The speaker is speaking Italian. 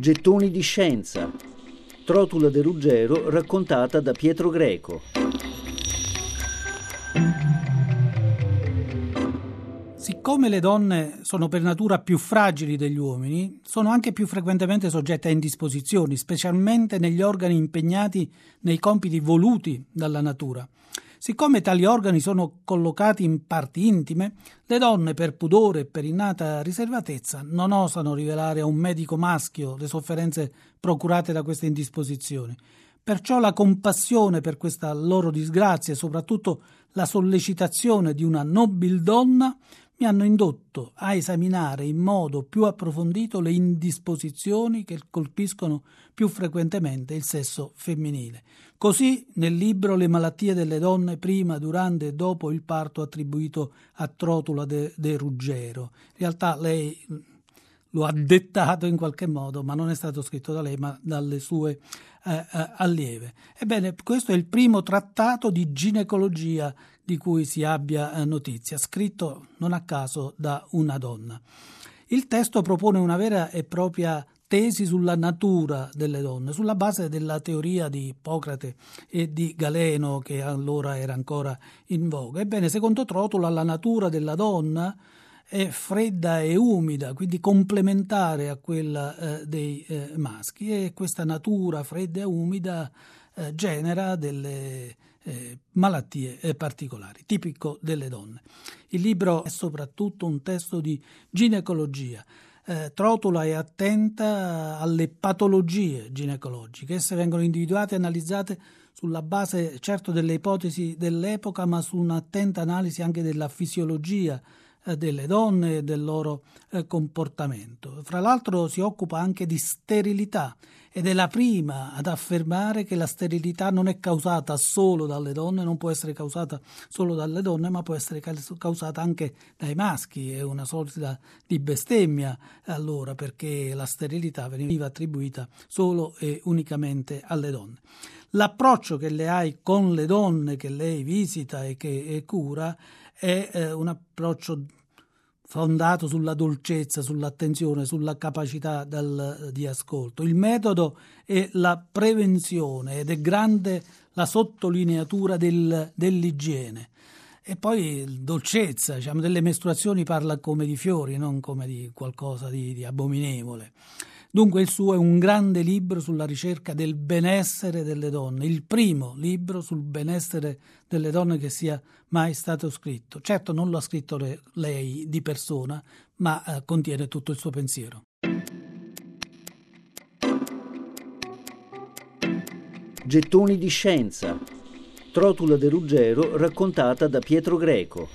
Gettoni di scienza. Trotula de Ruggero raccontata da Pietro Greco. Siccome le donne sono per natura più fragili degli uomini, sono anche più frequentemente soggette a indisposizioni, specialmente negli organi impegnati nei compiti voluti dalla natura. Siccome tali organi sono collocati in parti intime, le donne, per pudore e per innata riservatezza, non osano rivelare a un medico maschio le sofferenze procurate da queste indisposizioni. Perciò la compassione per questa loro disgrazia e soprattutto la sollecitazione di una nobil donna mi hanno indotto a esaminare in modo più approfondito le indisposizioni che colpiscono più frequentemente il sesso femminile. Così nel libro Le malattie delle donne prima, durante e dopo il parto attribuito a Trotula de, de Ruggero. In realtà lei lo ha dettato in qualche modo, ma non è stato scritto da lei, ma dalle sue eh, eh, allieve. Ebbene, questo è il primo trattato di ginecologia di cui si abbia eh, notizia, scritto non a caso da una donna. Il testo propone una vera e propria tesi sulla natura delle donne, sulla base della teoria di Ippocrate e di Galeno, che allora era ancora in voga. Ebbene, secondo Trotula, la natura della donna è fredda e umida, quindi complementare a quella eh, dei eh, maschi e questa natura fredda e umida eh, genera delle eh, malattie eh, particolari, tipico delle donne. Il libro è soprattutto un testo di ginecologia. Eh, Trotula è attenta alle patologie ginecologiche. Esse vengono individuate e analizzate sulla base certo delle ipotesi dell'epoca, ma su un'attenta analisi anche della fisiologia delle donne e del loro eh, comportamento. Fra l'altro si occupa anche di sterilità ed è la prima ad affermare che la sterilità non è causata solo dalle donne, non può essere causata solo dalle donne, ma può essere causata anche dai maschi. È una sorta di bestemmia allora perché la sterilità veniva attribuita solo e unicamente alle donne. L'approccio che lei ha con le donne che lei visita e che cura è eh, un approccio fondato sulla dolcezza, sull'attenzione, sulla capacità del, di ascolto. Il metodo è la prevenzione ed è grande la sottolineatura del, dell'igiene. E poi dolcezza, diciamo, delle mestruazioni parla come di fiori, non come di qualcosa di, di abominevole. Dunque il suo è un grande libro sulla ricerca del benessere delle donne, il primo libro sul benessere delle donne che sia mai stato scritto. Certo non lo ha scritto lei di persona, ma eh, contiene tutto il suo pensiero. Gettoni di scienza. Trotula de Ruggero raccontata da Pietro Greco.